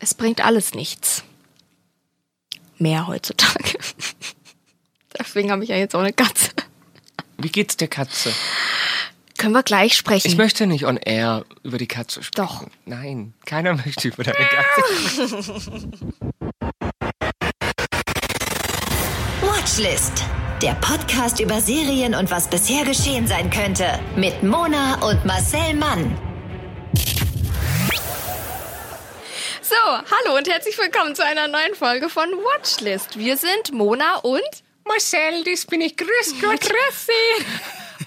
Es bringt alles nichts. Mehr heutzutage. Deswegen habe ich ja jetzt auch eine Katze. Wie geht's der Katze? Können wir gleich sprechen. Ich möchte nicht on air über die Katze sprechen. Doch. Nein, keiner möchte über deine Katze. Watchlist. Der Podcast über Serien und was bisher geschehen sein könnte. Mit Mona und Marcel Mann. So, hallo und herzlich willkommen zu einer neuen Folge von Watchlist. Wir sind Mona und Marcel, das bin ich. Grüß Gott. Grüß Sie.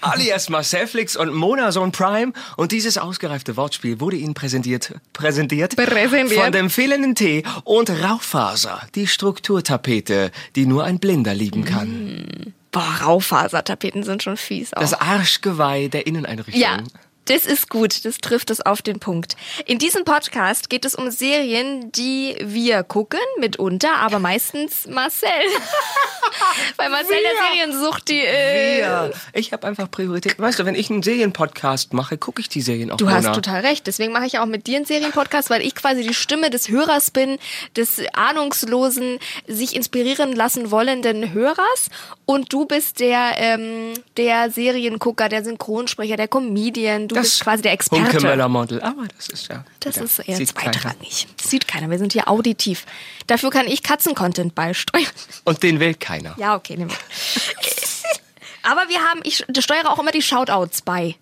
Alias Marcel Flix und Mona Sohn Prime. Und dieses ausgereifte Wortspiel wurde Ihnen präsentiert, präsentiert, Präsentiert. von dem fehlenden Tee und Raufaser. Die Strukturtapete, die nur ein Blinder lieben kann. Boah, Raufasertapeten sind schon fies auch. Das Arschgeweih der Inneneinrichtung. Ja, das ist gut. Das trifft es auf den Punkt. In diesem Podcast geht es um Serien, die wir gucken, mitunter, aber meistens Marcel. Weil Marcel der Seriensucht, die. Äh, Ja, ich habe einfach Priorität. Weißt du, wenn ich einen Serienpodcast mache, gucke ich die Serien auch Du hast Mona. total recht. Deswegen mache ich auch mit dir einen Serienpodcast, weil ich quasi die Stimme des Hörers bin, des ahnungslosen, sich inspirieren lassen wollenden Hörers. Und du bist der, ähm, der Seriengucker, der Synchronsprecher, der Comedian. Du bist quasi der Experte. Hunkemöller-Model. Aber das ist ja. Das ist eher sieht keiner. zweitrangig. Das sieht keiner. Wir sind hier auditiv. Dafür kann ich Katzen-Content beisteuern. Und den will keiner. Ja, okay, nehmen wir. Aber wir haben, ich steuere auch immer die Shoutouts bei.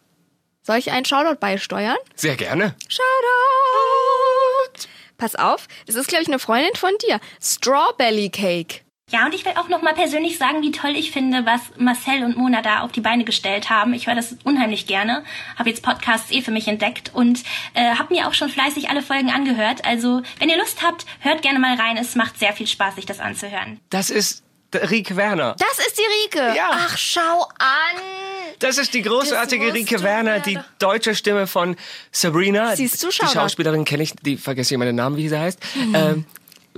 Soll ich einen Shoutout beisteuern? Sehr gerne. Shoutout! Pass auf, das ist, glaube ich, eine Freundin von dir. Strawberry Cake. Ja, und ich will auch noch mal persönlich sagen, wie toll ich finde, was Marcel und Mona da auf die Beine gestellt haben. Ich höre das unheimlich gerne, habe jetzt Podcasts eh für mich entdeckt und äh, habe mir auch schon fleißig alle Folgen angehört. Also, wenn ihr Lust habt, hört gerne mal rein. Es macht sehr viel Spaß, sich das anzuhören. Das ist Rieke Werner. Das ist die Rike. Ja. Ach, schau an. Das ist die großartige Rieke Werner, die deutsche Stimme von Sabrina. Siehst du, Die schau mal. Schauspielerin kenne ich, die vergesse ich immer den Namen, wie sie heißt. Mhm. Ähm,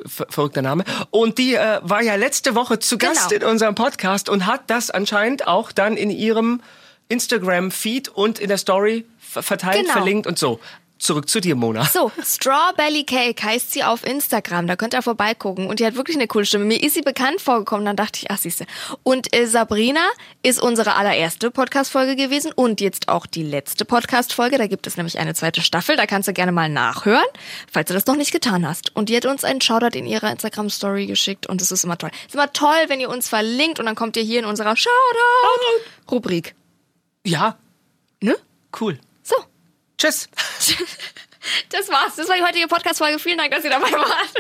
ver verrückter Name. Und die äh, war ja letzte Woche zu Gast Genau. in unserem Podcast und hat das anscheinend auch dann in ihrem Instagram-Feed und in der Story ver- verteilt, Genau. verlinkt und so. Zurück zu dir, Mona. So, Strawberry Cake heißt sie auf Instagram. Da könnt ihr vorbeigucken. Und die hat wirklich eine coole Stimme. Mir ist sie bekannt vorgekommen. Dann dachte ich, ach siehste. Und äh, Sabrina ist unsere allererste Podcast-Folge gewesen und jetzt auch die letzte Podcast-Folge. Da gibt es nämlich eine zweite Staffel. Da kannst du gerne mal nachhören, falls du das noch nicht getan hast. Und die hat uns einen Shoutout in ihrer Instagram-Story geschickt. Und es ist immer toll. Es ist immer toll, wenn ihr uns verlinkt und dann kommt ihr hier in unserer Shoutout-Rubrik. Ja, Ne? cool. Tschüss. Das war's. Das war die heutige Podcast-Folge. Vielen Dank, dass ihr dabei wart.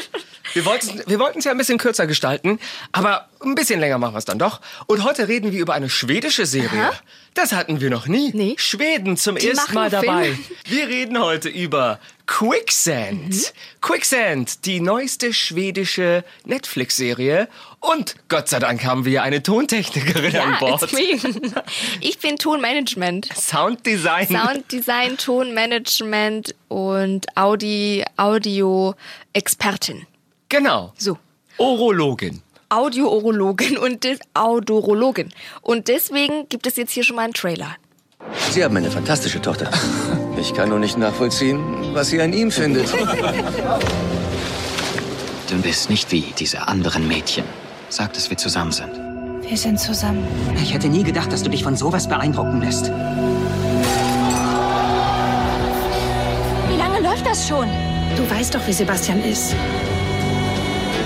Wir wollten wir wollten es ja ein bisschen kürzer gestalten, aber ein bisschen länger machen wir es dann doch. Und heute reden wir über eine schwedische Serie. Aha. Das hatten wir noch nie. Nee. Schweden zum Die ersten Mal dabei. Filme. Wir reden heute über Quicksand. Mhm. Quicksand, die neueste schwedische Netflix-Serie. Und Gott sei Dank haben wir eine Tontechnikerin an Ja, Bord. it's me. Ich bin Tonmanagement. Sounddesign. Sounddesign, Tonmanagement und Audi, Audio-Expertin. Genau. So. Orologin. Audio-Orologin und Audorologin. Und deswegen gibt es jetzt hier schon mal einen Trailer. Sie haben eine fantastische Tochter. Ich kann nur nicht nachvollziehen, was sie an ihm findet. Du bist nicht wie diese anderen Mädchen. Sag, dass wir zusammen sind. Wir sind zusammen. Ich hätte nie gedacht, dass du dich von sowas beeindrucken lässt. Wie lange läuft das schon? Du weißt doch, wie Sebastian ist.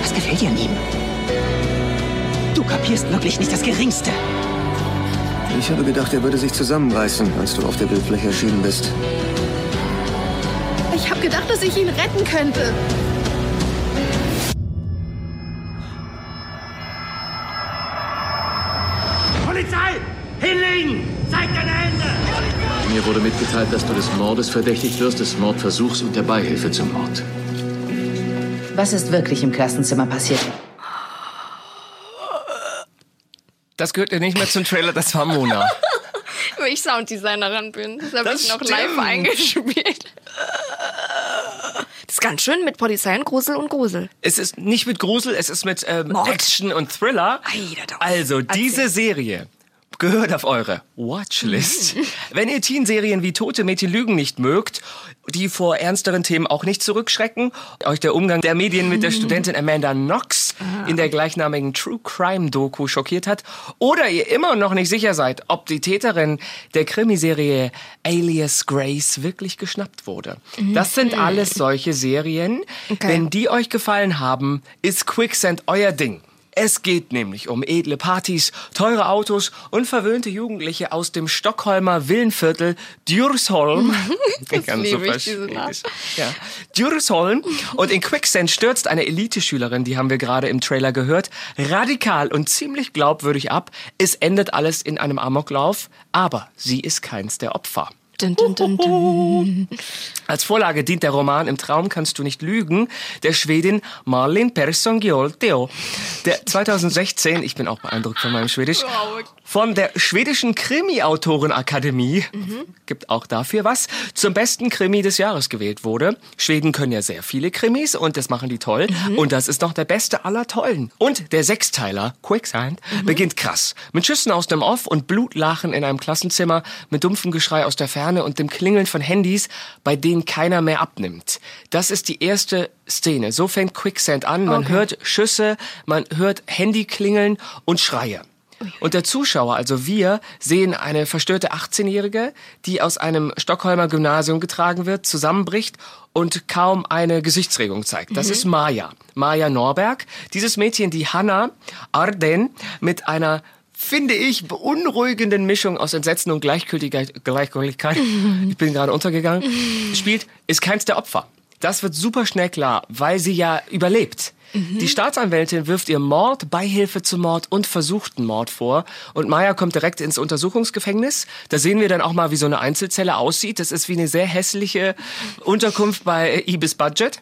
Was gefällt dir an ihm? Du kapierst wirklich nicht das Geringste. Ich habe gedacht, er würde sich zusammenreißen, als du auf der Bildfläche erschienen bist. Ich habe gedacht, dass ich ihn retten könnte. Mitgeteilt, dass du des Mordes verdächtigt wirst, des Mordversuchs und der Beihilfe zum Mord. Was ist wirklich im Klassenzimmer passiert? Das gehört ja nicht mehr zum Trailer, das war Mona. Weil ich Sounddesignerin bin. Das habe ich noch stimmt. live eingespielt. Das ist ganz schön mit Polizei und Grusel und Grusel. Es ist nicht mit Grusel, es ist mit ähm. Action und Thriller. Ei. Also, Erzähl. diese Serie gehört auf eure Watchlist. Wenn ihr Teenserien wie Tote Mädchen lügen nicht mögt, die vor ernsteren Themen auch nicht zurückschrecken, euch der Umgang der Medien mit der Studentin Amanda Knox in der gleichnamigen True Crime Doku schockiert hat, oder ihr immer noch nicht sicher seid, ob die Täterin der Krimiserie Alias Grace wirklich geschnappt wurde. Das sind alles solche Serien. Okay. Wenn die euch gefallen haben, ist Quicksand euer Ding. Es geht nämlich um edle Partys, teure Autos und verwöhnte Jugendliche aus dem Stockholmer Villenviertel Djursholm. Ganz liebe ich, diese Namen. Ja. Djursholm. Und in Quicksand stürzt eine Elite-Schülerin, die haben wir gerade im Trailer gehört, radikal und ziemlich glaubwürdig ab. Es endet alles in einem Amoklauf, aber sie ist keins der Opfer. Dun, dun, dun. Als Vorlage dient der Roman Im Traum kannst du nicht lügen der Schwedin Malin Persson Giolteo, der 2016, ich bin auch beeindruckt von meinem Schwedisch, von der schwedischen Krimi-Autorenakademie, gibt auch dafür was, zum besten Krimi des Jahres gewählt wurde. Schweden können ja sehr viele Krimis und das machen die toll. Und das ist noch der beste aller Tollen. Und der Sechsteiler, Quicksand, beginnt krass. Mit Schüssen aus dem Off und Blutlachen in einem Klassenzimmer, mit dumpfem Geschrei aus der Ferne und dem Klingeln von Handys, bei denen keiner mehr abnimmt. Das ist die erste Szene. So fängt Quicksand an. Man Okay. hört Schüsse, man hört Handy klingeln und Schreie. Und der Zuschauer, also wir, sehen eine verstörte 18-Jährige, die aus einem Stockholmer Gymnasium getragen wird, zusammenbricht und kaum eine Gesichtsregung zeigt. Das ist Maja. Maja Norberg. Dieses Mädchen, die Hannah Arden mit einer finde ich, beunruhigenden Mischung aus Entsetzen und Gleichgültigkeit, Gleichgültigkeit, ich bin gerade untergegangen, spielt, ist keins der Opfer. Das wird super schnell klar, weil sie ja überlebt. Die Staatsanwältin wirft ihr Mord, Beihilfe zum Mord und versuchten Mord vor. Und Maya kommt direkt ins Untersuchungsgefängnis. Da sehen wir dann auch mal, wie so eine Einzelzelle aussieht. Das ist wie eine sehr hässliche Unterkunft bei Ibis Budget.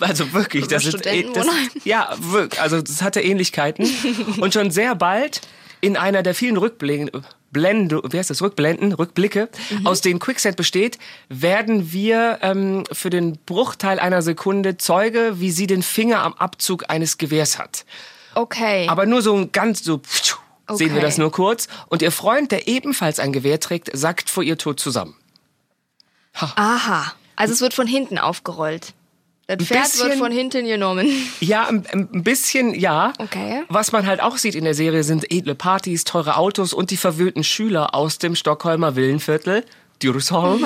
Also wirklich, das ist, das, Studentenwohnheim. ja, wirklich, also das hatte Ähnlichkeiten. Und schon sehr bald in einer der vielen Rückblenden, Blende, wie heißt das, Rückblenden, Rückblicke, aus denen Quicksand besteht, werden wir ähm, für den Bruchteil einer Sekunde Zeuge, wie sie den Finger am Abzug eines Gewehrs hat. Okay. Aber nur so ein ganz so sehen wir Okay. das nur kurz. Und ihr Freund, der ebenfalls ein Gewehr trägt, sackt vor ihr Tod zusammen. Aha. Also es wird von hinten aufgerollt. Das Pferd bisschen- wird von hinten genommen. Ja, ein, ein bisschen ja. Okay. Was man halt auch sieht in der Serie sind edle Partys, teure Autos und die verwöhnten Schüler aus dem Stockholmer Villenviertel. Djursholm.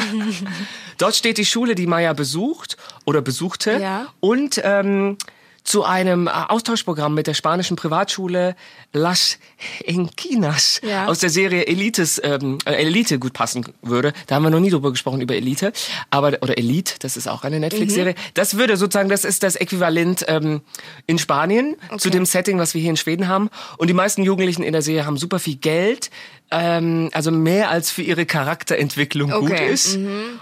Dort steht die Schule, die Maya besucht oder besuchte. Ja. Und ähm, zu einem äh, Austauschprogramm mit der spanischen Privatschule Las Enquinas Ja. aus der Serie Elites, ähm, äh, Elite gut passen würde. Da haben wir noch nie drüber gesprochen, über Elite. Aber, oder Elite, das ist auch eine Netflix-Serie. Das würde sozusagen, das ist das Äquivalent ähm, in Spanien zu dem Setting, was wir hier in Schweden haben. Und die meisten Jugendlichen in der Serie haben super viel Geld. Ähm, also mehr als für ihre Charakterentwicklung gut Okay, ist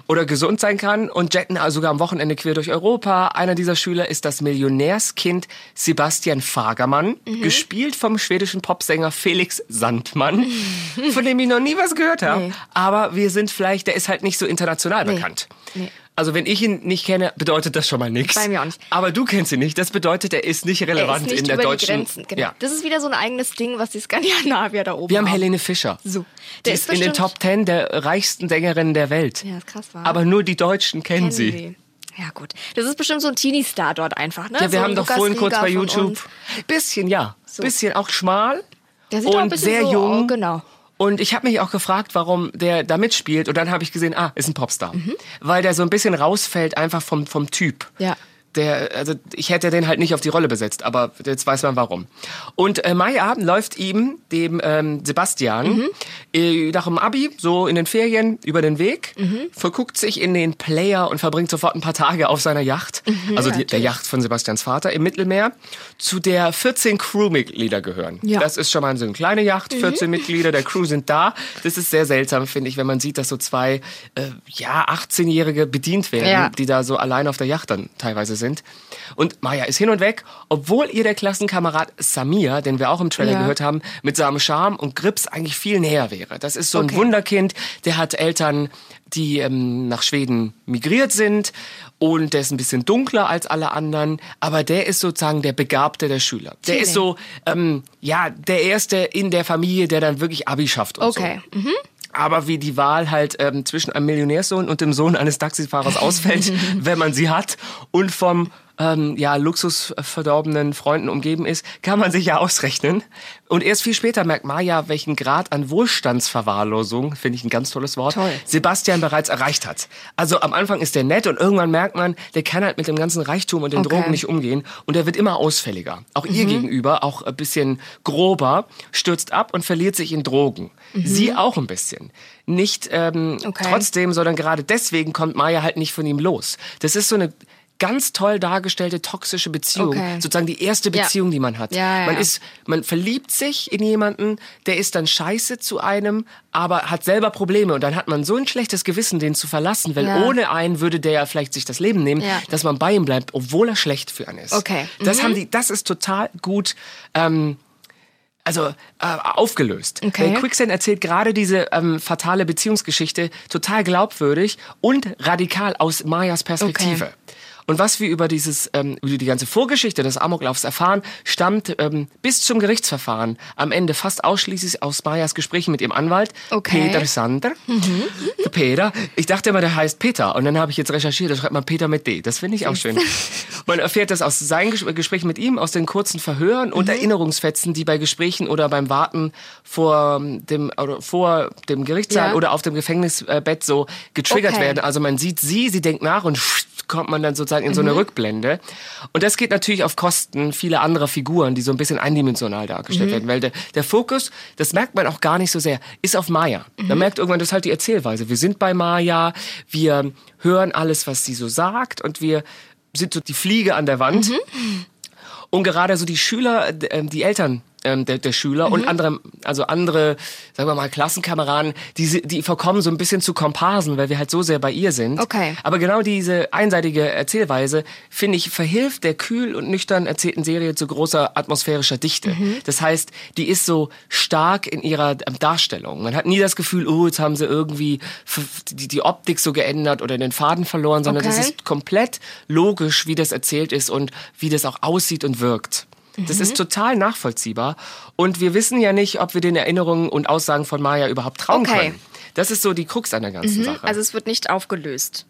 oder gesund sein kann und jetten also sogar am Wochenende quer durch Europa. Einer dieser Schüler ist das Millionärskind Sebastian Fagermann, gespielt vom schwedischen Popsänger Felix Sandmann, von dem ich noch nie was gehört habe. Nee. Aber wir sind vielleicht, der ist halt nicht so international Nee. bekannt. Nee. Also wenn ich ihn nicht kenne, bedeutet das schon mal nichts. Bei mir auch nicht. Aber du kennst ihn nicht. Das bedeutet, er ist nicht relevant ist nicht in der deutschen. Grenzen. Genau. Ja. Das ist wieder so ein eigenes Ding, was die Skandinavier da oben Wir haben Helene Fischer. So. Die Der ist in den Top Ten der reichsten Sängerinnen der Welt. Ja, ist krass war. Aber nur die Deutschen kennen, Kennen sie. Ja, gut. Das ist bestimmt so ein Teenie-Star dort einfach, ne? Ja, wir so haben doch vorhin kurz bei YouTube. Bisschen, ja. So. Bisschen auch schmal. Der sieht auch ein und sehr so, jung. oh, genau. Und ich habe mich auch gefragt, warum der da mitspielt. Und dann habe ich gesehen, ah, ist ein Popstar. Weil der so ein bisschen rausfällt einfach vom, vom Typ. Ja. Der, also ich hätte den halt nicht auf die Rolle besetzt, aber jetzt weiß man warum. Und äh, Maya läuft ihm, dem ähm, Sebastian, äh, nach dem Abi, so in den Ferien, über den Weg, verguckt sich in den Player und verbringt sofort ein paar Tage auf seiner Yacht, also die, der Yacht von Sebastians Vater im Mittelmeer, zu der 14 Crewmitglieder gehören. Ja. Das ist schon mal so eine kleine Yacht, 14 Mitglieder der Crew sind da. Das ist sehr seltsam, finde ich, wenn man sieht, dass so zwei, äh, ja, 18-Jährige bedient werden, Ja. die da so allein auf der Yacht dann teilweise sind. Und Maya ist hin und weg, obwohl ihr der Klassenkamerad Samir, den wir auch im Trailer Ja. gehört haben, mit seinem Charme und Grips eigentlich viel näher wäre. Das ist so ein Okay. Wunderkind, der hat Eltern, die ähm, nach Schweden migriert sind und der ist ein bisschen dunkler als alle anderen, aber der ist sozusagen der Begabte der Schüler. Der Feeling. ist so, ähm, ja, der Erste in der Familie, der dann wirklich Abi schafft und Okay. so. Mhm. Aber wie die Wahl halt ähm, zwischen einem Millionärssohn und dem Sohn eines Taxifahrers ausfällt, wenn man sie hat und vom ähm, ja, luxusverdorbenen Freunden umgeben ist, kann man sich ja ausrechnen. Und erst viel später merkt Maya, welchen Grad an Wohlstandsverwahrlosung, finde ich ein ganz tolles Wort, Toll. Sebastian bereits erreicht hat. Also am Anfang ist der nett und irgendwann merkt man, der kann halt mit dem ganzen Reichtum und den Okay. Drogen nicht umgehen und er wird immer ausfälliger. Auch ihr Mhm. gegenüber, auch ein bisschen grober, stürzt ab und verliert sich in Drogen. Mhm. Sie auch ein bisschen. Nicht ähm, Okay. trotzdem, sondern gerade deswegen kommt Maya halt nicht von ihm los. Das ist so eine ganz toll dargestellte toxische Beziehung, Okay. sozusagen die erste Ja. Beziehung, die man hat. Ja, ja, man ja. ist, man verliebt sich in jemanden, der ist dann scheiße zu einem, aber hat selber Probleme und dann hat man so ein schlechtes Gewissen, den zu verlassen, weil Ja. ohne einen würde der ja vielleicht sich das Leben nehmen, Ja. dass man bei ihm bleibt, obwohl er schlecht für einen ist. Okay. Das Mhm. haben die, das ist total gut. Ähm, also äh, aufgelöst. Okay. Quicksand erzählt gerade diese ähm, fatale Beziehungsgeschichte total glaubwürdig und radikal aus Mayas Perspektive. Und was wir über dieses, ähm, über die ganze Vorgeschichte des Amoklaufs erfahren, stammt ähm, bis zum Gerichtsverfahren am Ende fast ausschließlich aus Mayas Gesprächen mit ihrem Anwalt, Okay. Peter Sander. Der Peter. Ich dachte immer, der heißt Peter. Und dann habe ich jetzt recherchiert, da schreibt man Peter mit D. Das finde ich auch schön. Man erfährt das aus seinen Ges Gesprächen mit ihm, aus den kurzen Verhören und Erinnerungsfetzen, die bei Gesprächen oder beim Warten vor dem, oder vor dem Gerichtssaal Ja. oder auf dem Gefängnisbett so getriggert Okay. werden. Also man sieht sie, sie denkt nach und kommt man dann sozusagen in so eine Mhm. Rückblende. Und das geht natürlich auf Kosten vieler anderer Figuren, die so ein bisschen eindimensional dargestellt Mhm. werden. Weil der, der Fokus, das merkt man auch gar nicht so sehr, ist auf Maya. Mhm. Man merkt irgendwann, das ist halt die Erzählweise. Wir sind bei Maya, wir hören alles, was sie so sagt und wir sind so die Fliege an der Wand. Mhm. Und gerade so die Schüler, ähm, die Eltern ähm, der, der Schüler und Mhm. andere, also andere, sagen wir mal, Klassenkameraden, die, die verkommen so ein bisschen zu Komparsen, weil wir halt so sehr bei ihr sind. Okay. Aber genau diese einseitige Erzählweise, finde ich, verhilft der kühl und nüchtern erzählten Serie zu großer atmosphärischer Dichte. Mhm. Das heißt, die ist so stark in ihrer ähm, Darstellung. Man hat nie das Gefühl, oh, jetzt haben sie irgendwie die, die Optik so geändert oder den Faden verloren, sondern Okay. das ist komplett logisch, wie das erzählt ist und wie das auch aussieht und wirkt. Das Mhm. ist total nachvollziehbar. Und wir wissen ja nicht, ob wir den Erinnerungen und Aussagen von Maya überhaupt trauen Okay. können. Das ist so die Krux an der ganzen Mhm. Sache. Also es wird nicht aufgelöst.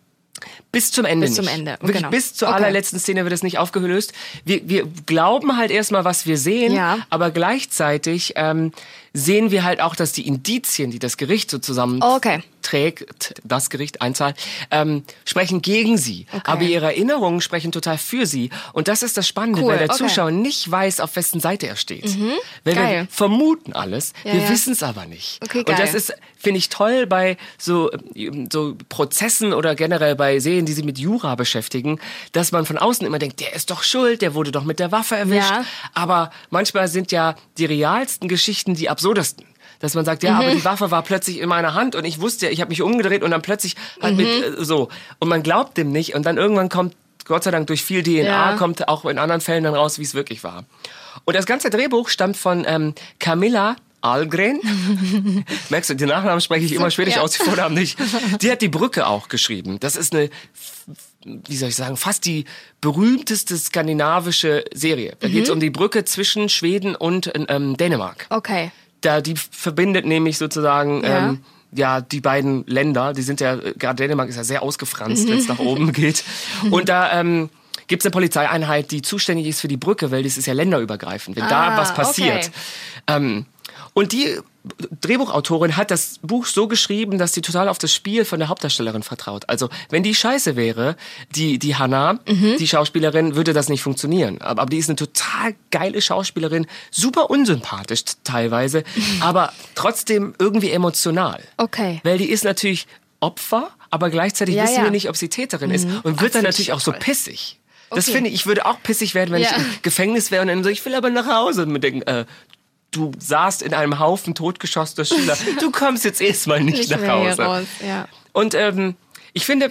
Bis zum Ende Bis zum. Ende, Wirklich genau. bis zur Okay. allerletzten Szene wird es nicht aufgelöst. Wir, wir glauben halt erstmal, was wir sehen, Ja. aber gleichzeitig ähm, sehen wir halt auch, dass die Indizien, die das Gericht so zusammen Okay. trägt, das Gericht Einzahl, ähm, sprechen gegen sie. Okay. Aber ihre Erinnerungen sprechen total für sie. Und das ist das Spannende, Cool, weil der okay. Zuschauer nicht weiß, auf wessen Seite er steht. Mhm. Weil wir Geil. vermuten alles, Ja, wir ja. wissen es aber nicht. Okay, Und das geil. ist, finde ich, toll bei so, so Prozessen oder generell bei Serien, die sich mit Jura beschäftigen, dass man von außen immer denkt, der ist doch schuld, der wurde doch mit der Waffe erwischt. Ja. Aber manchmal sind ja die realsten Geschichten die absurdesten. Dass man sagt, ja, Mhm. aber die Waffe war plötzlich in meiner Hand und ich wusste, ich habe mich umgedreht und dann plötzlich hat Mhm. mit äh, so und man glaubt dem nicht und dann irgendwann kommt Gott sei Dank durch viel DNA Ja. kommt auch in anderen Fällen dann raus, wie es wirklich war. Und das ganze Drehbuch stammt von ähm, Camilla Algren. Merkst du, den Nachnamen spreche ich immer schwedisch Ja. aus, die Vornamen nicht. Die hat die Brücke auch geschrieben. Das ist eine, wie soll ich sagen, fast die berühmteste skandinavische Serie. Da Mhm. geht es um die Brücke zwischen Schweden und ähm, Dänemark. Okay. Da, die verbindet nämlich sozusagen Ja. ähm, ja die beiden Länder. Die sind ja, äh, gerade Dänemark ist ja sehr ausgefranst, Mhm. wenn es nach oben geht. Und da ähm, gibt es eine Polizeieinheit, die zuständig ist für die Brücke, weil das ist ja länderübergreifend. Wenn Ah, da was passiert. okay. Ähm, und die Drehbuchautorin hat das Buch so geschrieben, dass sie total auf das Spiel von der Hauptdarstellerin vertraut. Also, wenn die scheiße wäre, die, die Hannah, Mhm. die Schauspielerin, würde das nicht funktionieren. Aber, aber die ist eine total geile Schauspielerin, super unsympathisch teilweise, aber trotzdem irgendwie emotional. Okay. Weil die ist natürlich Opfer, aber gleichzeitig Ja, wissen ja. wir nicht, ob sie Täterin ist Mhm. und Ach, wird dann find natürlich ich auch so toll. pissig. Das Okay. finde ich, ich würde auch pissig werden, wenn Ja. ich im Gefängnis wäre und dann so, ich will aber nach Hause und mir denken, äh, du saßt in einem Haufen totgeschossener Schüler. Du kommst jetzt erstmal nicht, Nicht nach Hause. raus, ja. Und ähm, ich finde,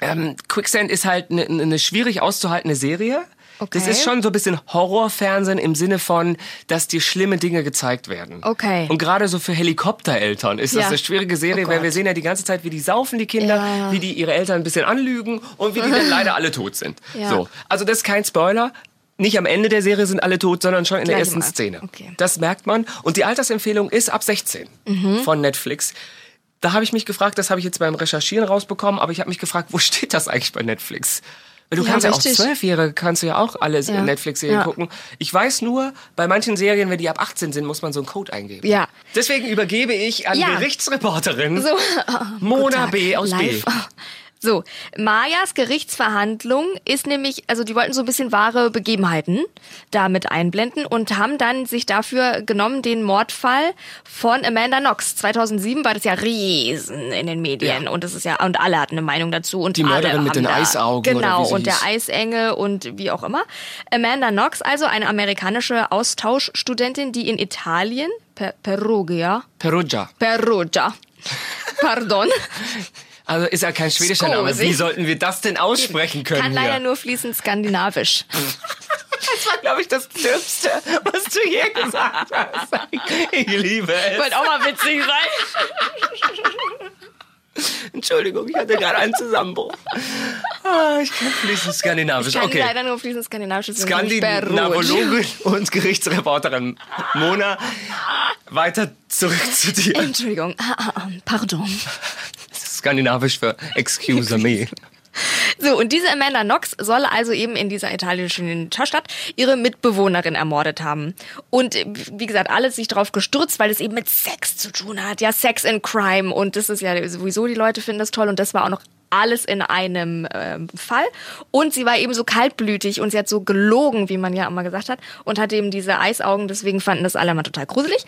ähm, Quicksand ist halt eine ne schwierig auszuhaltende Serie. Okay. Das ist schon so ein bisschen Horrorfernsehen im Sinne von, dass dir schlimme Dinge gezeigt werden. Okay. Und gerade so für Helikoptereltern ist das Ja. eine schwierige Serie, Oh weil wir sehen ja die ganze Zeit, wie die saufen, die Kinder, Ja. wie die ihre Eltern ein bisschen anlügen und wie die dann leider alle tot sind. Ja. So. Also das ist kein Spoiler. Nicht am Ende der Serie sind alle tot, sondern schon in der Gleich ersten am Anfang. Szene. Okay. Das merkt man. Und die Altersempfehlung ist ab 16 Mhm. von Netflix. Da habe ich mich gefragt, das habe ich jetzt beim Recherchieren rausbekommen, aber ich habe mich gefragt, wo steht das eigentlich bei Netflix? Weil du Ja, kannst ja auch richtig. Zwölfjährige, kannst du ja auch alle Ja. Netflix-Serien Ja. gucken. Ich weiß nur, bei manchen Serien, wenn die ab 18 sind, muss man so einen Code eingeben. Ja. Deswegen übergebe ich an. Gerichtsreporterin So. Mona Guten Tag. B. aus B. So, Mayas Gerichtsverhandlung ist nämlich, also die wollten so ein bisschen wahre Begebenheiten da mit einblenden und haben dann sich dafür genommen, den Mordfall von Amanda Knox. 2007 war das ja riesen in den Medien Ja. und das ist ja, und alle hatten eine Meinung dazu. Und Die Mörderin mit den da, Eisaugen oder Genau, und der hieß. Eisengel und wie auch immer. Amanda Knox, also eine amerikanische Austauschstudentin, die in Italien, per Perugia, Perugia. Perugia, pardon, Also ist ja kein schwedischer Name. Scusi. Wie sollten wir das denn aussprechen können kann leider hier? nur fließend skandinavisch. Das war, glaube ich, das Dümmste, was du je gesagt hast. Ich liebe es. Wollte auch mal witzig sein. Entschuldigung, ich hatte gerade einen Zusammenbruch. Ah, ich kann fließend Skandinavisch. Ich kann okay. leider nur fließend skandinavisch. ich. Skandinavologin und Gerichtsreporterin Mona. Weiter zurück zu dir. Entschuldigung, Ah, ah, ah, pardon. Skandinavisch für Excuse me. So, und diese Amanda Knox soll also eben in dieser italienischen Stadt ihre Mitbewohnerin ermordet haben. Und äh, wie gesagt, alles sich drauf gestürzt, weil es eben mit Sex zu tun hat. Ja, Sex and Crime. Und das ist ja sowieso, die Leute finden das toll. Und das war auch noch alles in einem ähm, Fall. Und sie war eben so kaltblütig und sie hat so gelogen, wie man ja immer gesagt hat, und hatte eben diese Eisaugen, deswegen fanden das alle mal total gruselig.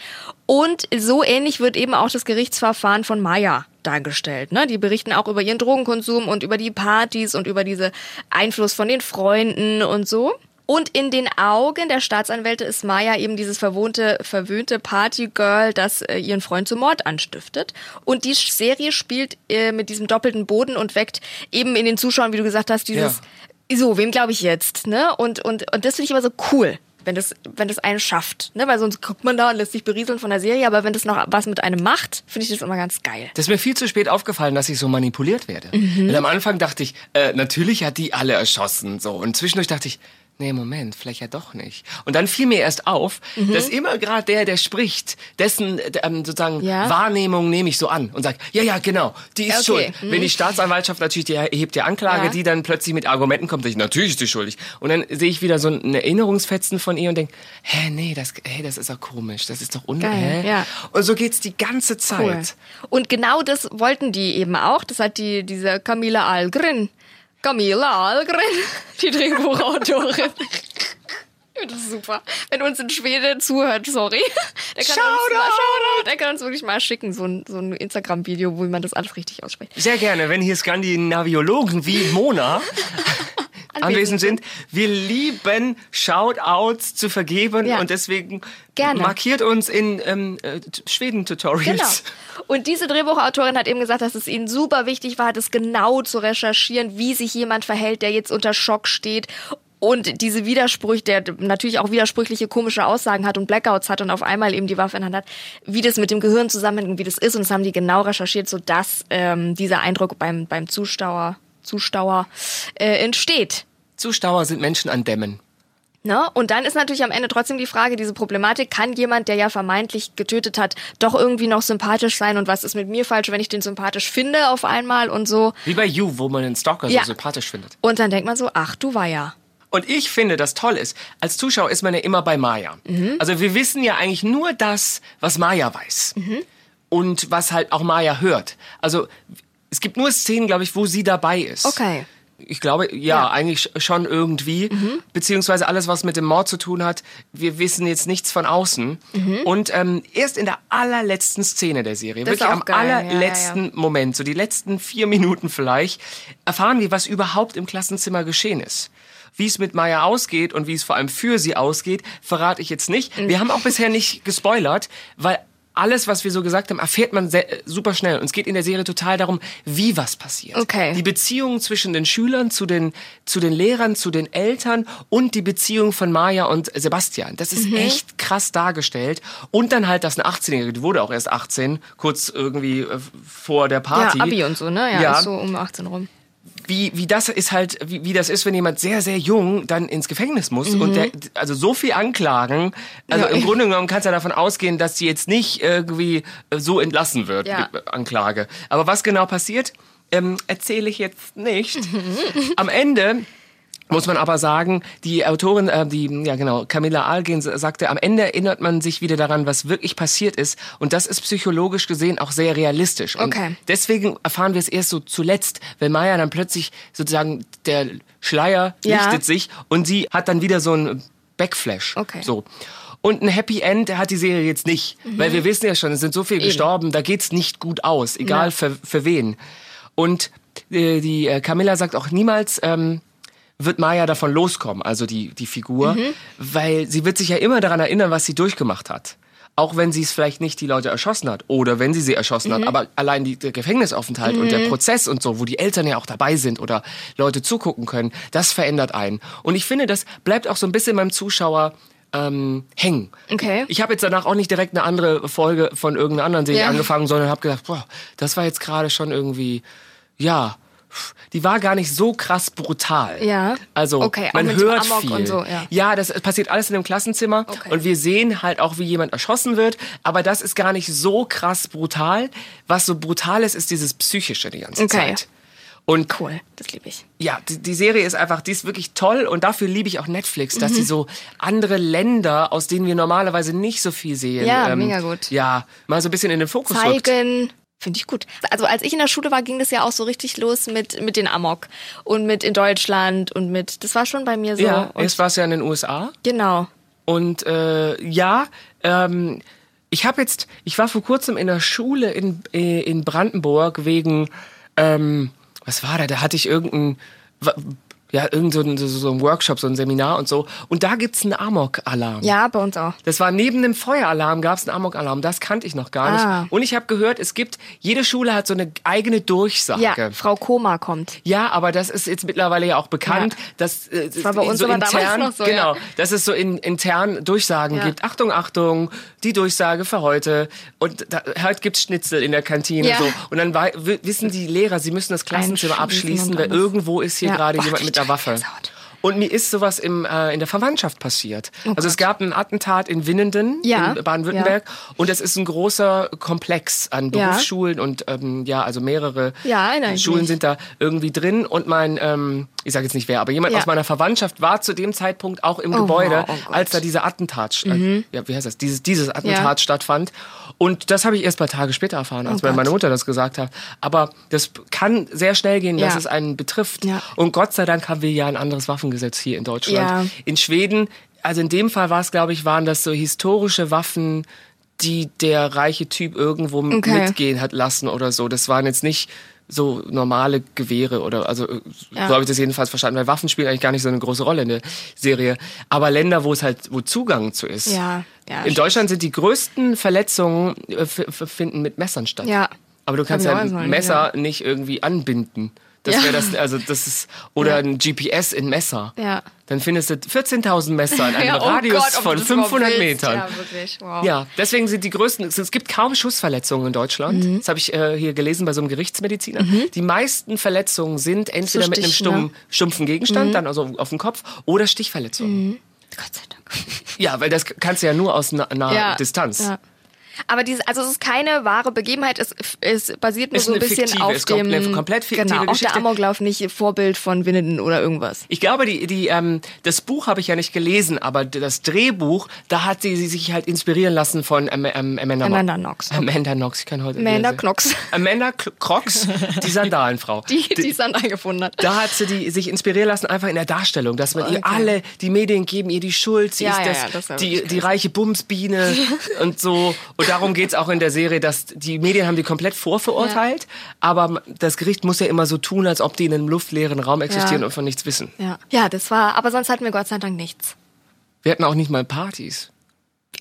Und so ähnlich wird eben auch das Gerichtsverfahren von Maya dargestellt. Ne? Die berichten auch über ihren Drogenkonsum und über die Partys und über diese Einfluss von den Freunden und so. Und in den Augen der Staatsanwälte ist Maya eben dieses verwohnte, verwöhnte Partygirl, das äh, ihren Freund zum Mord anstiftet. Und die Serie spielt äh, mit diesem doppelten Boden und weckt eben in den Zuschauern, wie du gesagt hast, dieses, so, wem glaube ich jetzt? Ne? Und, und, und das finde ich immer so cool. Wenn das, wenn das einen schafft, ne? Weil sonst guckt man da und lässt sich berieseln von der Serie, aber wenn das noch was mit einem macht, finde ich das immer ganz geil. Das ist mir viel zu spät aufgefallen, dass ich so manipuliert werde. Mhm. Weil am Anfang dachte ich, äh, natürlich hat die alle erschossen. So. Und zwischendurch dachte ich, nee, Moment, vielleicht ja doch nicht. Und dann fiel mir erst auf, Mhm. dass immer gerade der, der spricht, dessen äh, ähm, sozusagen Ja. Wahrnehmung nehme ich so an und sage, ja, ja, genau, die ist Okay. schuld. Wenn die Staatsanwaltschaft natürlich, die erhebt die Anklage, Ja. die dann plötzlich mit Argumenten kommt, ich, natürlich ist die schuldig. Und dann sehe ich wieder so ein Erinnerungsfetzen von ihr und denke, hä, nee, das, hey, das ist doch komisch, das ist doch un... Geil, hä? ja. Und so geht's die ganze Zeit. Cool. Und genau das wollten die eben auch. Das hat die, diese Camilla Algren. Camilla Algren, die Drehbuchautorin. Das ist super. Wenn uns ein Schwede zuhört, sorry. Der kann, uns, mal, der kann uns wirklich mal schicken, so ein, so ein Instagram-Video, wo man das alles richtig ausspricht. Sehr gerne, wenn hier Skandinaviologen wie Mona anwesend sind. Wir lieben Shoutouts zu vergeben Ja. und deswegen Gerne. markiert uns in ähm, äh, Schweden-Tutorials. Genau. Und diese Drehbuchautorin hat eben gesagt, dass es ihnen super wichtig war, das genau zu recherchieren, wie sich jemand verhält, der jetzt unter Schock steht. Und diese Widersprüche, der natürlich auch widersprüchliche komische Aussagen hat und Blackouts hat und auf einmal eben die Waffe in der Hand hat, wie das mit dem Gehirn zusammenhängt und wie das ist. Und das haben die genau recherchiert, sodass ähm, dieser Eindruck beim, beim Zuschauer, Zuschauer äh, entsteht. Zuschauer sind Menschen an Dämmen. Ne? Und dann ist natürlich am Ende trotzdem die Frage, diese Problematik, kann jemand, der ja vermeintlich getötet hat, doch irgendwie noch sympathisch sein und was ist mit mir falsch, wenn ich den sympathisch finde auf einmal und so. Wie bei You, wo man den Stalker Ja. so sympathisch findet. Und dann denkt man so, ach du war ja. Und ich finde, das toll ist, als Zuschauer ist man ja immer bei Maya. Mhm. Also wir wissen ja eigentlich nur das, was Maya weiß. Mhm. Und was halt auch Maya hört. Also es gibt nur Szenen, glaube ich, wo sie dabei ist. Okay. Ich glaube, ja, eigentlich schon irgendwie. Mhm. Beziehungsweise alles, was mit dem Mord zu tun hat. Wir wissen jetzt nichts von außen. Mhm. Und ähm, erst in der allerletzten Szene der Serie, Das wirklich am geil, ja, allerletzten ja, Moment, so die letzten vier Minuten vielleicht, erfahren wir, was überhaupt im Klassenzimmer geschehen ist. Wie es mit Maya ausgeht und wie es vor allem für sie ausgeht, verrate ich jetzt nicht. Mhm. Wir haben auch bisher nicht gespoilert, weil alles, was wir so gesagt haben, erfährt man sehr, äh, super schnell. Und es geht in der Serie total darum, wie was passiert. Okay. Die Beziehung zwischen den Schülern, zu den, zu den Lehrern, zu den Eltern und die Beziehung von Maya und Sebastian. Das ist Mhm. echt krass dargestellt. Und dann halt, dass eine 18-Jährige, die wurde auch erst 18, kurz irgendwie äh, vor der Party. Ja, Abi und so, ne? Ja, Ja. so um 18 rum. Wie, wie das ist halt, wie, wie das ist, wenn jemand sehr, sehr jung dann ins Gefängnis muss Mhm. und der, also so viel Anklagen, also Ja. im Grunde genommen kannst du davon ausgehen, dass sie jetzt nicht irgendwie äh, so entlassen wird, Ja. die Anklage. Aber was genau passiert, ähm, erzähle ich jetzt nicht. Am Ende muss man aber sagen, die Autorin, äh, die, ja genau, Camilla Algen sagte, am Ende erinnert man sich wieder daran, was wirklich passiert ist. Und das ist psychologisch gesehen auch sehr realistisch. Und Okay. deswegen erfahren wir es erst so zuletzt, wenn Maya dann plötzlich sozusagen der Schleier Ja. lichtet sich und sie hat dann wieder so einen Backflash. Okay. So. Und ein Happy End hat die Serie jetzt nicht. Mhm. Weil wir wissen ja schon, es sind so viele Eben. gestorben, da geht's nicht gut aus, egal Ja. für, für wen. Und äh, die äh, Camilla sagt auch niemals, ähm, wird Maya davon loskommen, also die, die Figur, Mhm. weil sie wird sich ja immer daran erinnern, was sie durchgemacht hat. Auch wenn sie es vielleicht nicht die Leute erschossen hat oder wenn sie sie erschossen hat, Mhm. aber allein die, der Gefängnisaufenthalt und der Mhm. Prozess und so, wo die Eltern ja auch dabei sind oder Leute zugucken können, das verändert einen. Und ich finde, das bleibt auch so ein bisschen beim Zuschauer ähm, hängen. Okay. Ich habe jetzt danach auch nicht direkt eine andere Folge von irgendeiner anderen Serie Ja. angefangen, sondern habe gedacht, boah, das war jetzt gerade schon irgendwie, ja, die war gar nicht so krass brutal. Ja. Also Okay, auch man hört Amok viel. so, ja. das passiert alles in dem Klassenzimmer Okay. und wir sehen halt auch, wie jemand erschossen wird. Aber das ist gar nicht so krass brutal. Was so brutal ist, ist dieses psychische die ganze Okay. Zeit. Und Cool, das liebe ich. ja, die, die Serie ist einfach, die ist wirklich toll und dafür liebe ich auch Netflix, dass Mhm. sie so andere Länder, aus denen wir normalerweise nicht so viel sehen, Ja, mega gut. Ja, mal so ein bisschen in den Fokus rückt. Finde ich gut. Also als ich in der Schule war, ging das ja auch so richtig los mit, mit den Amok und mit in Deutschland und mit, das war schon bei mir so. Ja, und erst war es ja in den USA. genau. Und äh, ja, ähm, ich habe jetzt, ich war vor kurzem in der Schule in, äh, in Brandenburg wegen, ähm, was war da? Da hatte ich irgendein, ja, irgend so ein, so, so ein Workshop, so ein Seminar und so. Und da gibt's einen Amok-Alarm. Ja, bei uns auch. Das war neben dem Feueralarm gab's einen Amok-Alarm. Das kannte ich noch gar Ah. nicht. Und ich habe gehört, es gibt, jede Schule hat so eine eigene Durchsage. Ja, Frau Koma kommt. Ja, aber das ist jetzt mittlerweile ja auch bekannt, Ja. dass äh, Das war bei uns so intern, noch so, genau, ja. dass es so in, intern Durchsagen Ja. gibt. Achtung, Achtung, die Durchsage für heute und da, heute gibt's Schnitzel in der Kantine Ja. so und dann wissen die Lehrer, sie müssen das Klassenzimmer abschließen, weil irgendwo ist hier gerade Oh, jemand mit der Waffe. Und mir ist sowas im, äh, in der Verwandtschaft passiert. Oh also es gab ein Attentat in Winnenden Ja. in Baden-Württemberg und es ist ein großer Komplex an Ja. Berufsschulen und ähm, ja, also mehrere Ja, ich Schulen sind da irgendwie drin und mein, ähm, ich sage jetzt nicht wer, aber jemand Ja. aus meiner Verwandtschaft war zu dem Zeitpunkt auch im Oh, Gebäude, wow, oh als da dieser Attentat, äh, Mhm. ja, wie heißt das, dieses, dieses Attentat Ja. stattfand. Und das habe ich erst ein paar Tage später erfahren, als Oh meine Mutter das gesagt hat. Aber das kann sehr schnell gehen, dass Ja. es einen betrifft. Ja. Und Gott sei Dank haben wir ja ein anderes Waffengesetz hier in Deutschland. Ja. In Schweden, also in dem Fall war es, glaube ich, waren das so historische Waffen, die der reiche Typ irgendwo Okay. mitgehen hat lassen oder so. Das waren jetzt nicht so normale Gewehre oder also äh, Ja. so habe ich das jedenfalls verstanden, weil Waffen spielen eigentlich gar nicht so eine große Rolle in der Serie. Aber Länder, wo es halt, wo Zugang zu ist. Ja, ja. in Deutschland sind die größten Verletzungen äh, finden mit Messern statt. Ja. Aber du kannst ja ein Messer nicht irgendwie anbinden. Das Ja. wäre das, also das ist, oder ein GPS in Messer. Ja. Dann findest du 14.000 Messer in einem Ja, oh Radius Gott, von du das überhaupt 500 willst. Metern. Ja, wirklich. Wow. Ja, deswegen sind die größten, es gibt kaum Schussverletzungen in Deutschland. Mhm. Das habe ich äh, hier gelesen bei so einem Gerichtsmediziner. Die meisten Verletzungen sind entweder So mit einem stumm, ne? stumpfen Gegenstand, Mhm. dann also auf dem Kopf, oder Stichverletzungen. Mhm. Gott sei Dank. Ja, weil das kannst du ja nur aus na- naher Ja, Distanz. Ja. Aber diese, also es ist keine wahre Begebenheit, es, es basiert nur Ist so ein bisschen fiktive, auf dem eine komplett fiktive genau, auch Geschichte. der Amoklauf nicht Vorbild von Winnenden oder irgendwas. Ich glaube, die, die, ähm, das Buch habe ich ja nicht gelesen, aber das Drehbuch, da hat sie, sie sich halt inspirieren lassen von Am Am Amanda, Amanda Knox. Amanda Knox, ich kann heute Amanda Knox. Amanda K- Crocs, die Sandalenfrau. Die, die Sandal gefunden hat. Da hat sie die, sich inspirieren lassen, einfach in der Darstellung, dass man ihr Okay. alle, die Medien geben ihr die Schuld, sie Ja, ist ja, das, ja, das die, die reiche Bumsbiene und so. Und darum geht's auch in der Serie, dass die Medien haben die komplett vorverurteilt, aber das Gericht muss ja immer so tun, als ob die in einem luftleeren Raum existieren Ja. und von nichts wissen. Ja. ja, das war, aber sonst hatten wir Gott sei Dank nichts. Wir hatten auch nicht mal Partys.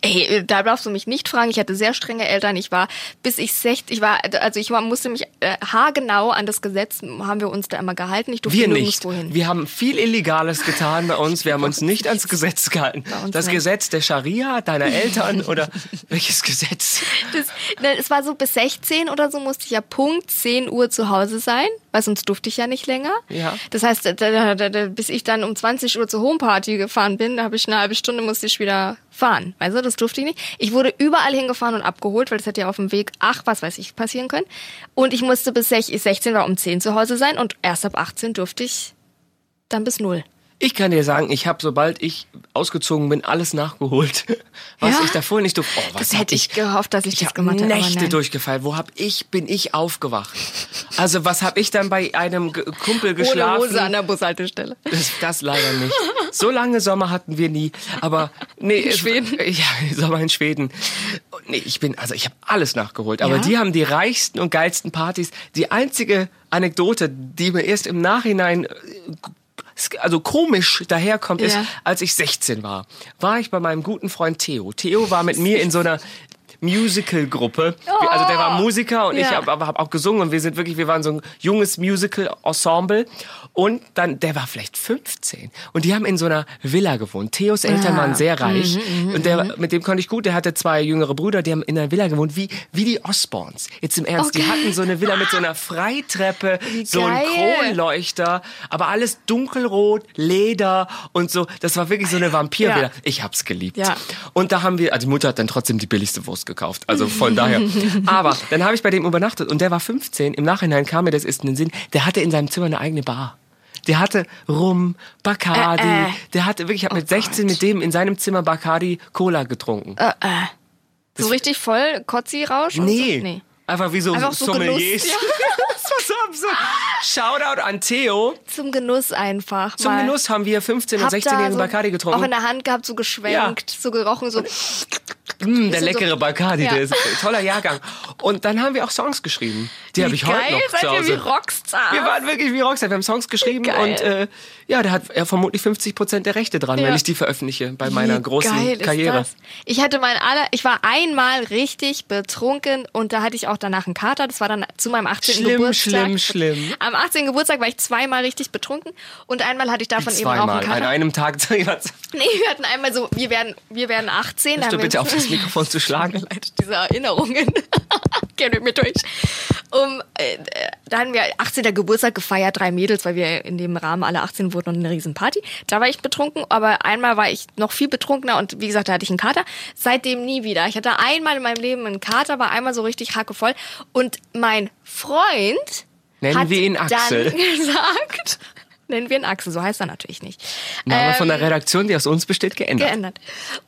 Ey, da darfst du mich nicht fragen. Ich hatte sehr strenge Eltern. Ich war, bis ich 60, ich war, also ich war, musste mich äh, haargenau an das Gesetz, haben wir uns da immer gehalten. Ich durfte Wir nicht. nirgendwo hin. Wir haben viel Illegales getan bei uns. Wir haben uns nicht ans Gesetz gehalten. Das nicht. Gesetz der Scharia, deiner Eltern oder welches Gesetz? Das, ne, es war so bis 16 oder so musste ich ja Punkt 10 Uhr zu Hause sein, weil sonst durfte ich ja nicht länger. Ja. Das heißt, da, da, da, bis ich dann um 20 Uhr zur Homeparty gefahren bin, da habe ich eine halbe Stunde musste ich wieder fahren. Weißt du, das durfte ich nicht. Ich wurde überall hingefahren und abgeholt, weil das hätte ja auf dem Weg, ach, was weiß ich, passieren können. Und ich musste bis 16 16 war um 10 zu Hause sein und erst ab 18 durfte ich dann bis 0. Ich kann dir sagen, ich habe, sobald ich ausgezogen bin, alles nachgeholt, was Ja? ich davor nicht durfte. Oh, was Das hätte ich gehofft, dass ich, das gemacht hätte. Nächte durchgefallen. Wo hab ich, bin ich aufgewacht? Also was hab ich dann bei einem Kumpel Ohne geschlafen? Hose an der Bushaltestelle. Das, das leider nicht. So lange Sommer hatten wir nie. Aber nee, in Schweden? Ja, Sommer in Schweden. Nee, ich bin, also ich habe alles nachgeholt. Aber Ja? die haben die reichsten und geilsten Partys. Die einzige Anekdote, die mir erst im Nachhinein äh, also komisch daherkommt, ist, Ja. als ich 16 war, war ich bei meinem guten Freund Theo. Theo war mit mir in so einer Musical-Gruppe. Also der war Musiker und ich Ja. habe hab auch gesungen und wir sind wirklich, wir waren so ein junges Musical-Ensemble. Und dann, der war vielleicht 15. Und die haben in so einer Villa gewohnt. Theos Eltern Ah. waren sehr reich. Mhm, und der, mit dem konnte ich gut. Der hatte zwei jüngere Brüder, die haben in einer Villa gewohnt, wie, wie die Osborns. Jetzt im Ernst, die Okay. hatten so eine Villa mit so einer Freitreppe, so ein. Kronleuchter, aber alles dunkelrot, Leder und so. Das war wirklich so eine Vampirvilla. Ja. Ich hab's geliebt. Ja. Und da haben wir, also die Mutter hat dann trotzdem die billigste Wurst gekauft. Also von daher. Aber dann habe ich bei dem übernachtet und der war 15. Im Nachhinein kam mir das erst in den Sinn. Der hatte in seinem Zimmer eine eigene Bar. Der hatte Rum, Bacardi. Äh, äh. Der hatte wirklich, ich habe mit 16 mit dem in seinem Zimmer Bacardi Cola getrunken. Äh, äh. So richtig voll Kotzi-Rausch? nee. So? nee. Einfach wie so Einfach so Sommeliers. Genuss, das war so. Shoutout an Theo. Zum Genuss einfach. Zum mal. Genuss haben wir 15- und Hab da 16-jährigen so Bacardi getrunken. Auch in der Hand gehabt, so geschwenkt, so gerochen, so. Mm, der so- leckere Bacardi, Ja. der ist ein toller Jahrgang. Und dann haben wir auch Songs geschrieben. Die habe ich heute geil, noch seid zu ihr Hause. wie Rockstars. Wir waren wirklich wie Rockstar. Wir haben Songs geschrieben Geil. und äh, ja, da hat er vermutlich 50 Prozent der Rechte dran, Ja. wenn ich die veröffentliche bei meiner Wie großen Karriere. Das? Ich hatte mein aller, ich war einmal richtig betrunken und da hatte ich auch danach einen Kater. Das war dann zu meinem 18. Schlimm, Geburtstag. schlimm, schlimm. Am 18. Geburtstag war ich zweimal richtig betrunken und einmal hatte ich davon eben auch einen Zweimal an Kater. einem Tag. Nee, wir hatten einmal so, wir werden, wir werden 18. Hörst du bitte auf uns- das Mikrofon zu schlagen? leid, diese Erinnerungen. Geh mit mir durch. Um, äh, da hatten wir 18. Geburtstag gefeiert, drei Mädels, weil wir in dem Rahmen alle 18 wurden und eine Riesenparty. Da war ich betrunken, aber einmal war ich noch viel betrunkener und wie gesagt, da hatte ich einen Kater. Seitdem nie wieder. Ich hatte einmal in meinem Leben einen Kater, war einmal so richtig hackevoll und mein Freund Nennen hat wir ihn Axel. dann gesagt, nennen wir ihn Axel, so heißt er natürlich nicht. Name von der Ähm, Redaktion, die aus uns besteht, geändert. geändert.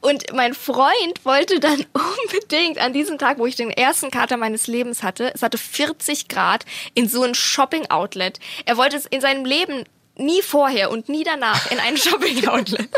Und mein Freund wollte dann unbedingt an diesem Tag, wo ich den ersten Kater meines Lebens hatte, es hatte 40 Grad, in so ein Shopping-Outlet. Er wollte es in seinem Leben nie vorher und nie danach in ein Shopping-Outlet.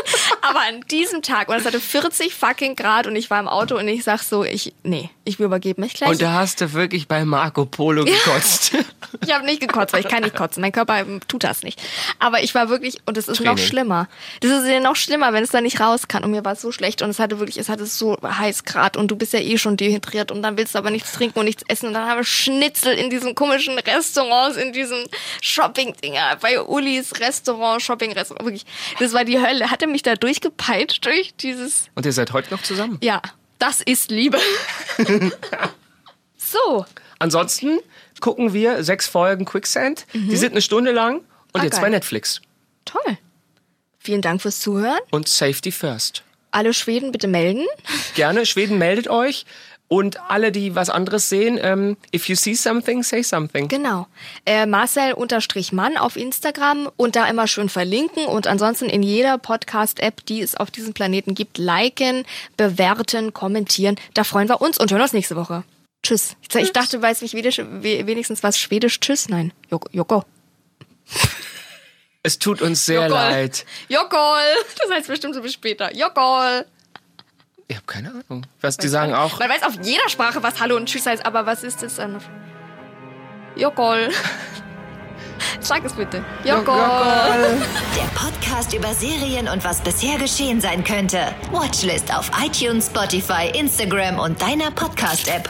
Aber an diesem Tag, und es hatte 40 fucking Grad und ich war im Auto und ich sag so, ich, nee, ich übergebe mich gleich. Und da hast du wirklich bei Marco Polo gekotzt. Ich habe nicht gekotzt, weil ich kann nicht kotzen. Mein Körper tut das nicht. Aber ich war wirklich, und es ist noch Training. schlimmer. Das ist ja noch schlimmer, wenn es da nicht raus kann. Und mir war es so schlecht und es hatte wirklich, es hatte so heiß grad und du bist ja eh schon dehydriert und dann willst du aber nichts trinken und nichts essen. Und dann haben wir Schnitzel in diesen komischen Restaurants, in diesen Shopping-Dinger, bei Ulis Restaurant, Shopping-Restaurant. Wirklich, das war die Hölle. Hatte mich da durchgepeitscht durch dieses Und ihr seid heute noch zusammen. ja, das ist Liebe. so. Ansonsten gucken wir sechs Folgen Quicksand. Die sind eine Stunde lang und Mhm. Ah, jetzt geil. bei Netflix. Toll. Vielen Dank fürs Zuhören. Und Safety First. Alle Schweden bitte melden. Gerne, Schweden meldet euch. Und alle, die was anderes sehen, ähm, if you see something, say something. Genau. Äh, Marcel-Mann auf Instagram und da immer schön verlinken und ansonsten in jeder Podcast-App, die es auf diesem Planeten gibt, liken, bewerten, kommentieren. Da freuen wir uns und hören uns nächste Woche. Tschüss. Ich, ich dachte, du weißt mich wenigstens was Schwedisch. Tschüss. Nein. Joko. Joko. Es tut uns sehr Jokol. leid. Jokol. Das heißt bestimmt so bis später. Jokol. Ich habe keine Ahnung. Was die sagen auch. Man weiß auf jeder Sprache, was Hallo und Tschüss heißt, aber was ist das dann? Jokol. Sag es bitte. Jokol. Der Podcast über Serien und was bisher geschehen sein könnte. Watchlist auf iTunes, Spotify, Instagram und deiner Podcast-App.